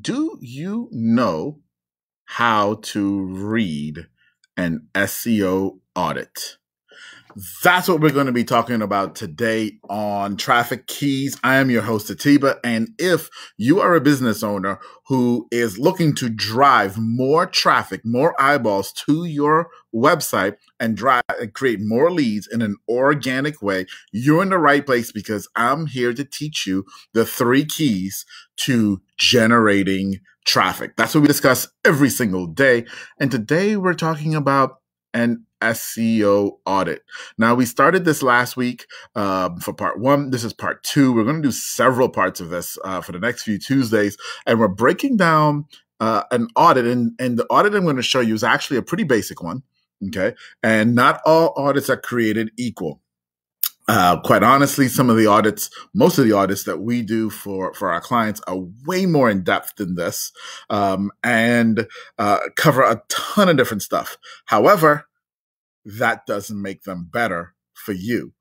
do you know how to read an SEO audit? That's what we're going to be talking about today on Traffic Keys. I am your host, Atiba. And if you are a business owner who is looking to drive more traffic, more eyeballs to your website and drive and create more leads in an organic way, you're in the right place because I'm here to teach you the three keys to generating traffic. That's what we discuss every single day. And today we're talking about an SEO audit. Now, we started this last week um, for part one. This is part two. We're going to do several parts of this uh, for the next few Tuesdays, and we're breaking down uh, an audit. And, and the audit I'm going to show you is actually a pretty basic one. Okay. And not all audits are created equal. Uh, quite honestly, some of the audits, most of the audits that we do for for our clients are way more in depth than this, um, and uh, cover a ton of different stuff. However, that doesn't make them better for you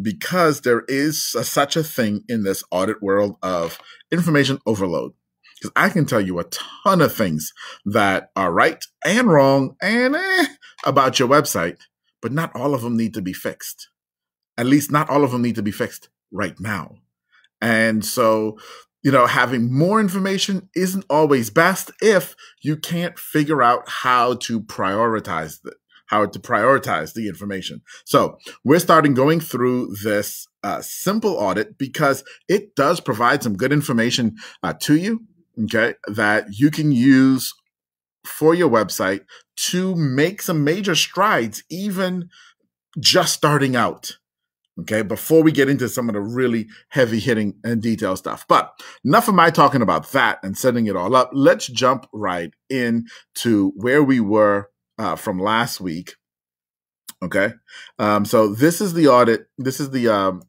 because there is a, such a thing in this audit world of information overload. Because I can tell you a ton of things that are right and wrong and eh, about your website, but not all of them need to be fixed. At least, not all of them need to be fixed right now. And so, you know, having more information isn't always best if you can't figure out how to prioritize it how to prioritize the information. So we're starting going through this uh, simple audit because it does provide some good information uh, to you, okay, that you can use for your website to make some major strides, even just starting out. Okay, before we get into some of the really heavy hitting and detailed stuff. But enough of my talking about that and setting it all up. Let's jump right in to where we were uh, from last week. Okay, um, so this is the audit. This is the um,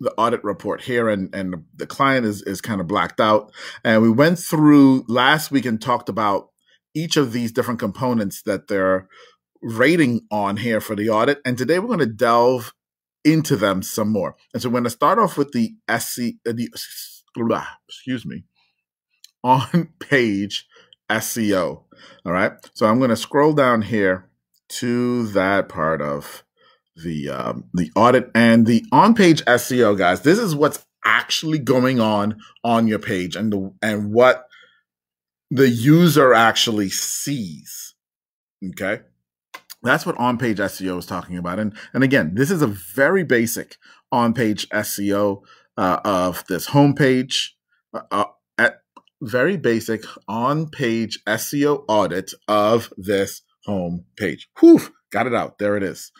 the audit report here, and and the client is is kind of blacked out. And we went through last week and talked about each of these different components that they're rating on here for the audit. And today we're going to delve into them some more. And so we're going to start off with the SC, uh, the excuse me, on page SEO. All right. So I'm going to scroll down here to that part of the um, the audit and the on page SEO, guys. This is what's actually going on on your page and the and what the user actually sees. Okay. That's what on page SEO is talking about. And, and again, this is a very basic on page SEO uh, of this homepage. Uh, uh very basic on page SEO audit of this home page. Whew, got it out. There it is.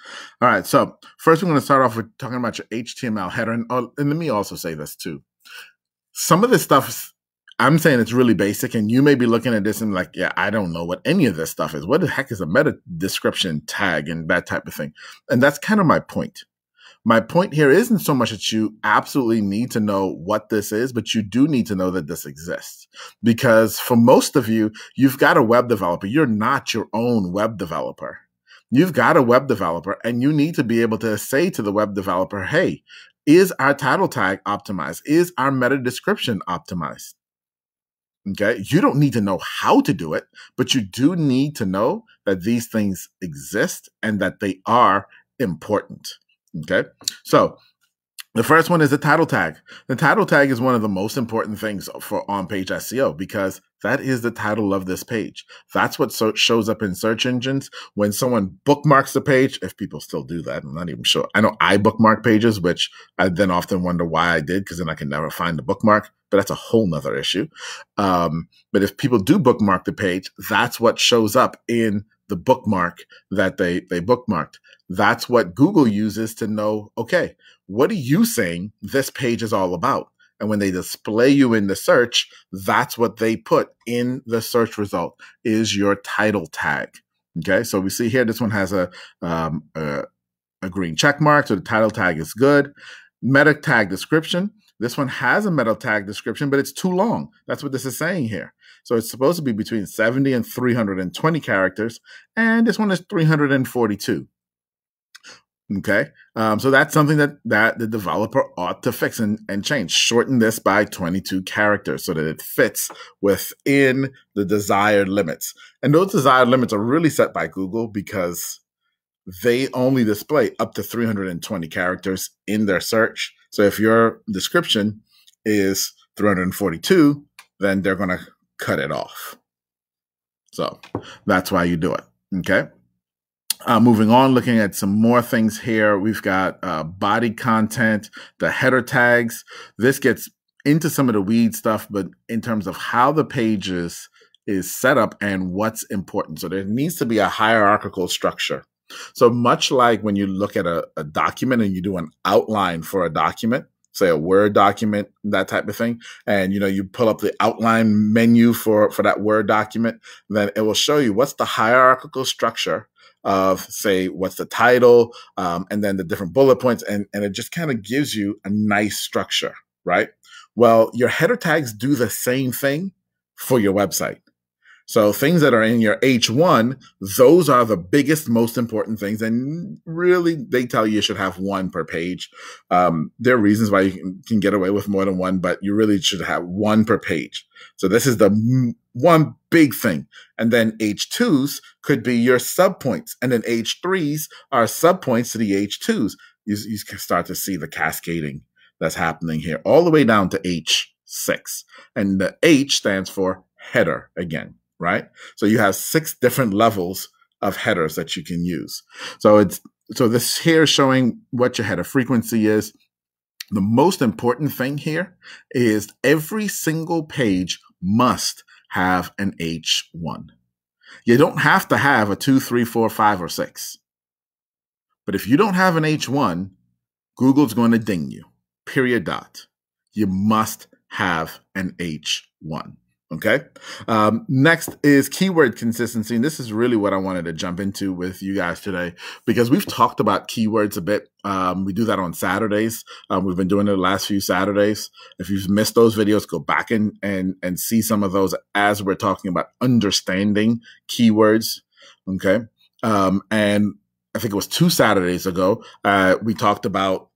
All right. So first, we're going to start off with talking about your HTML header. And, uh, and let me also say this too. Some of this stuff, I'm saying it's really basic, and you may be looking at this and like, yeah, I don't know what any of this stuff is. What the heck is a meta description tag and that type of thing? And that's kind of my point my point here isn't so much that you absolutely need to know what this is, but you do need to know that this exists. Because for most of you, you've got a web developer. You're not your own web developer. You've got a web developer and you need to be able to say to the web developer, Hey, is our title tag optimized? Is our meta description optimized? Okay. You don't need to know how to do it, but you do need to know that these things exist and that they are important. Okay. So the first one is the title tag. The title tag is one of the most important things for on page SEO because that is the title of this page. That's what so shows up in search engines when someone bookmarks the page. If people still do that, I'm not even sure. I know I bookmark pages, which I then often wonder why I did because then I can never find the bookmark. But that's a whole nother issue. Um, but if people do bookmark the page, that's what shows up in the bookmark that they they bookmarked. That's what Google uses to know, okay, what are you saying this page is all about? And when they display you in the search, that's what they put in the search result is your title tag. Okay, so we see here this one has a um, a, a green check mark, so the title tag is good. Meta tag description. This one has a meta tag description, but it's too long. That's what this is saying here. So it's supposed to be between 70 and 320 characters, and this one is 342. Okay, um, so that's something that that the developer ought to fix and, and change. Shorten this by 22 characters so that it fits within the desired limits. And those desired limits are really set by Google because they only display up to 320 characters in their search. So if your description is 342, then they're going to cut it off. So that's why you do it. Okay. Uh, moving on, looking at some more things here. We've got uh, body content, the header tags. This gets into some of the weed stuff, but in terms of how the pages is set up and what's important. So there needs to be a hierarchical structure. So much like when you look at a, a document and you do an outline for a document, say a Word document, that type of thing, and you know you pull up the outline menu for for that Word document, then it will show you what's the hierarchical structure of say what's the title um, and then the different bullet points and, and it just kind of gives you a nice structure right? Well your header tags do the same thing for your website so things that are in your H1, those are the biggest, most important things. And really, they tell you you should have one per page. Um, there are reasons why you can, can, get away with more than one, but you really should have one per page. So this is the one big thing. And then H2s could be your subpoints. And then H3s are subpoints to the H2s. You, you start to see the cascading that's happening here all the way down to H6. And the H stands for header again right? So you have six different levels of headers that you can use. So it's so this here is showing what your header frequency is. The most important thing here is every single page must have an H1. You don't have to have a two, three, four, five, or six. But if you don't have an H1, Google's going to ding you. Period. Dot. You must have an H1. Okay. Um, next is keyword consistency. And this is really what I wanted to jump into with you guys today because we've talked about keywords a bit. Um, we do that on Saturdays. Um, we've been doing it the last few Saturdays. If you've missed those videos, go back and, and, and see some of those as we're talking about understanding keywords. Okay. Um, and I think it was two Saturdays ago, uh, we talked about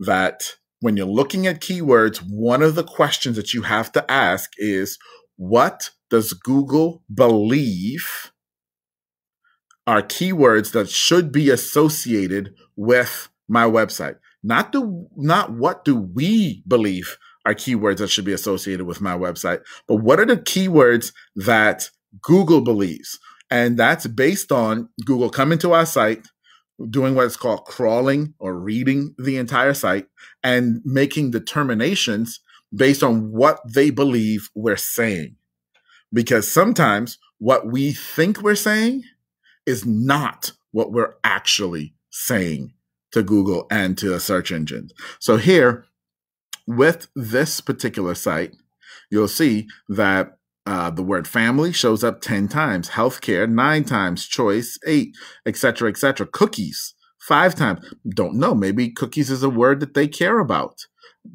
that when you're looking at keywords, one of the questions that you have to ask is, what does Google believe are keywords that should be associated with my website? Not do not what do we believe are keywords that should be associated with my website, but what are the keywords that Google believes? And that's based on Google coming to our site, doing what's called crawling or reading the entire site and making determinations based on what they believe we're saying. Because sometimes what we think we're saying is not what we're actually saying to Google and to the search engines. So here, with this particular site, you'll see that uh, the word family shows up 10 times, healthcare nine times, choice eight, etc., etc. Cookies five times. Don't know. Maybe cookies is a word that they care about.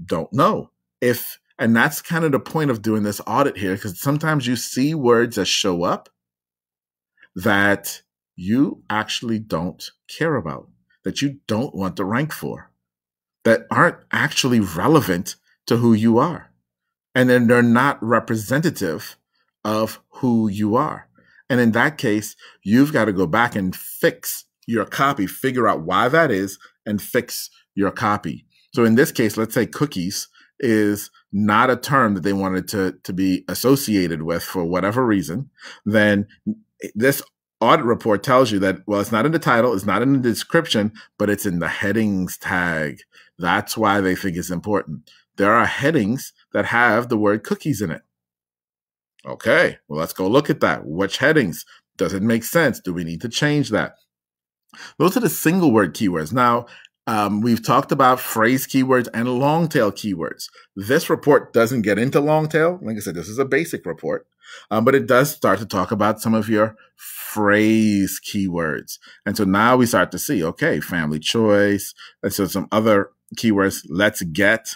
Don't know. If and that's kind of the point of doing this audit here, because sometimes you see words that show up that you actually don't care about, that you don't want to rank for, that aren't actually relevant to who you are. And then they're not representative of who you are. And in that case, you've got to go back and fix your copy, figure out why that is, and fix your copy. So in this case, let's say cookies is not a term that they wanted to, to be associated with for whatever reason, then this audit report tells you that, well, it's not in the title, it's not in the description, but it's in the headings tag. That's why they think it's important. There are headings that have the word cookies in it. Okay, well, let's go look at that. Which headings? Does it make sense? Do we need to change that? Those are the single word keywords. Now, um, we've talked about phrase keywords and long tail keywords. This report doesn't get into long tail. Like I said, this is a basic report, um, but it does start to talk about some of your phrase keywords. And so now we start to see, okay, family choice. And so some other keywords, let's get,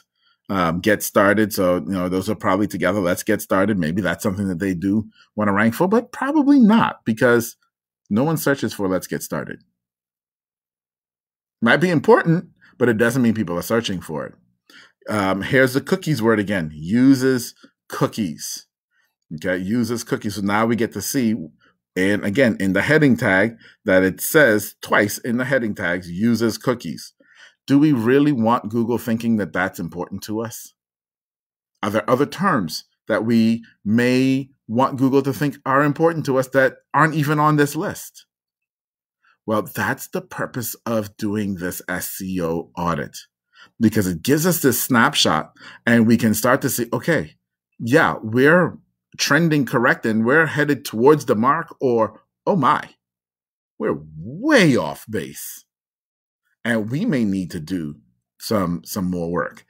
um, get started. So, you know, those are probably together. Let's get started. Maybe that's something that they do want to rank for, but probably not because no one searches for let's get started. Might be important, but it doesn't mean people are searching for it. Um, here's the cookies word again uses cookies. Okay, uses cookies. So now we get to see, and again, in the heading tag, that it says twice in the heading tags uses cookies. Do we really want Google thinking that that's important to us? Are there other terms that we may want Google to think are important to us that aren't even on this list? Well, that's the purpose of doing this SEO audit because it gives us this snapshot and we can start to see, okay, yeah, we're trending correct and we're headed towards the mark, or oh my, we're way off base. And we may need to do some some more work.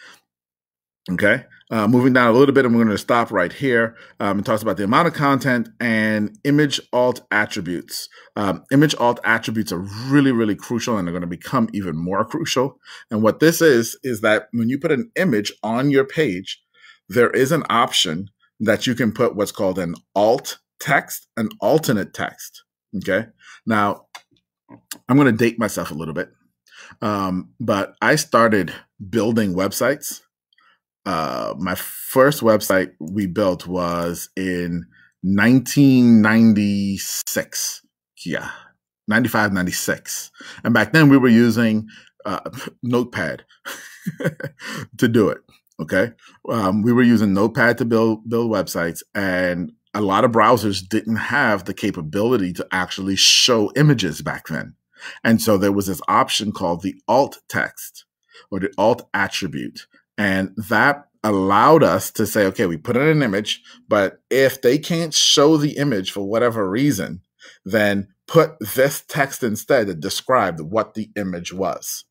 Okay. Uh, moving down a little bit, and we're going to stop right here. Um, it talks about the amount of content and image alt attributes. Um, image alt attributes are really, really crucial, and they're going to become even more crucial. And what this is, is that when you put an image on your page, there is an option that you can put what's called an alt text, an alternate text. Okay. Now, I'm going to date myself a little bit, um, but I started building websites uh, my first website we built was in 1996. Yeah, 95, 96. And back then we were using uh, Notepad to do it. Okay. Um, we were using Notepad to build, build websites and a lot of browsers didn't have the capability to actually show images back then. And so there was this option called the alt text or the alt attribute. And that allowed us to say, okay, we put in an image, but if they can't show the image for whatever reason, then put this text instead that described what the image was.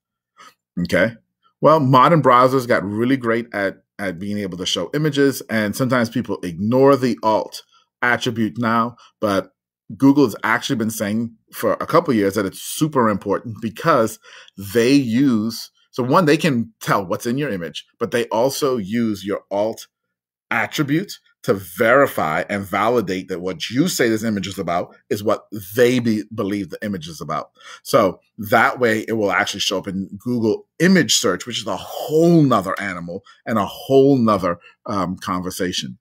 Okay. Well, modern browsers got really great at, at being able to show images, and sometimes people ignore the alt attribute now, but Google has actually been saying for a couple years that it's super important because they use so one, they can tell what's in your image, but they also use your alt attribute to verify and validate that what you say this image is about is what they be, believe the image is about. So that way it will actually show up in Google image search, which is a whole nother animal and a whole nother um, conversation.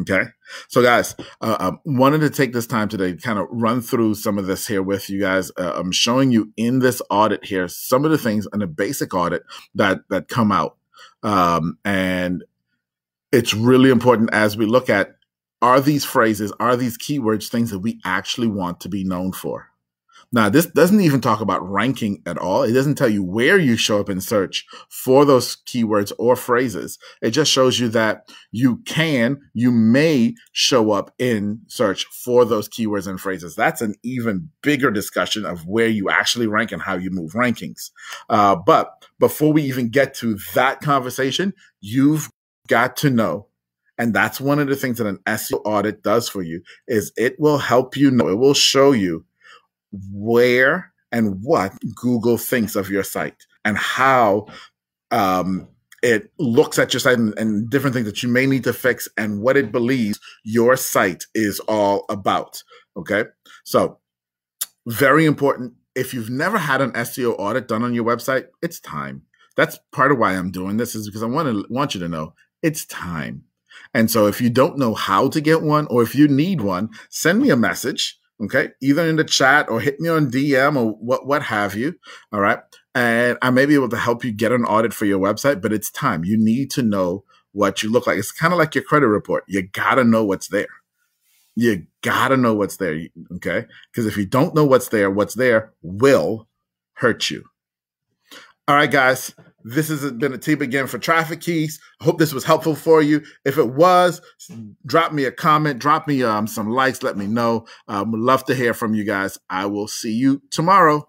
Okay. So, guys, uh, I um, wanted to take this time today to kind of run through some of this here with you guys. Uh, I'm showing you in this audit here some of the things in a basic audit that that come out, um, and it's really important as we look at are these phrases, are these keywords things that we actually want to be known for? Now, this doesn't even talk about ranking at all. It doesn't tell you where you show up in search for those keywords or phrases. It just shows you that you can, you may show up in search for those keywords and phrases. That's an even bigger discussion of where you actually rank and how you move rankings. Uh, but before we even get to that conversation, you've got to know and that's one of the things that an SEO audit does for you is it will help you know, it will show you where and what Google thinks of your site and how um, it looks at your site and, and, different things that you may need to fix and what it believes your site is all about. Okay. So, very important. If you've never had an SEO audit done on your website, it's time. That's part of why I'm doing this is because I want to want you to know it's time. And so if you don't know how to get one or if you need one, send me a message okay? Either in the chat or hit me on dm or what what have you all right? And i may be able to help you get an audit for your website but it's time. You need to know what you look like. It's kind of like your credit report. You gotta know what's there. You gotta know what's there okay? Because if you don't know what's there what's there will hurt you. All right guys this has been a tip again for Traffic Keys. I hope this was helpful for you. If it was, drop me a comment, drop me um, some likes, let me know. Um, love to hear from you guys. I will see you tomorrow.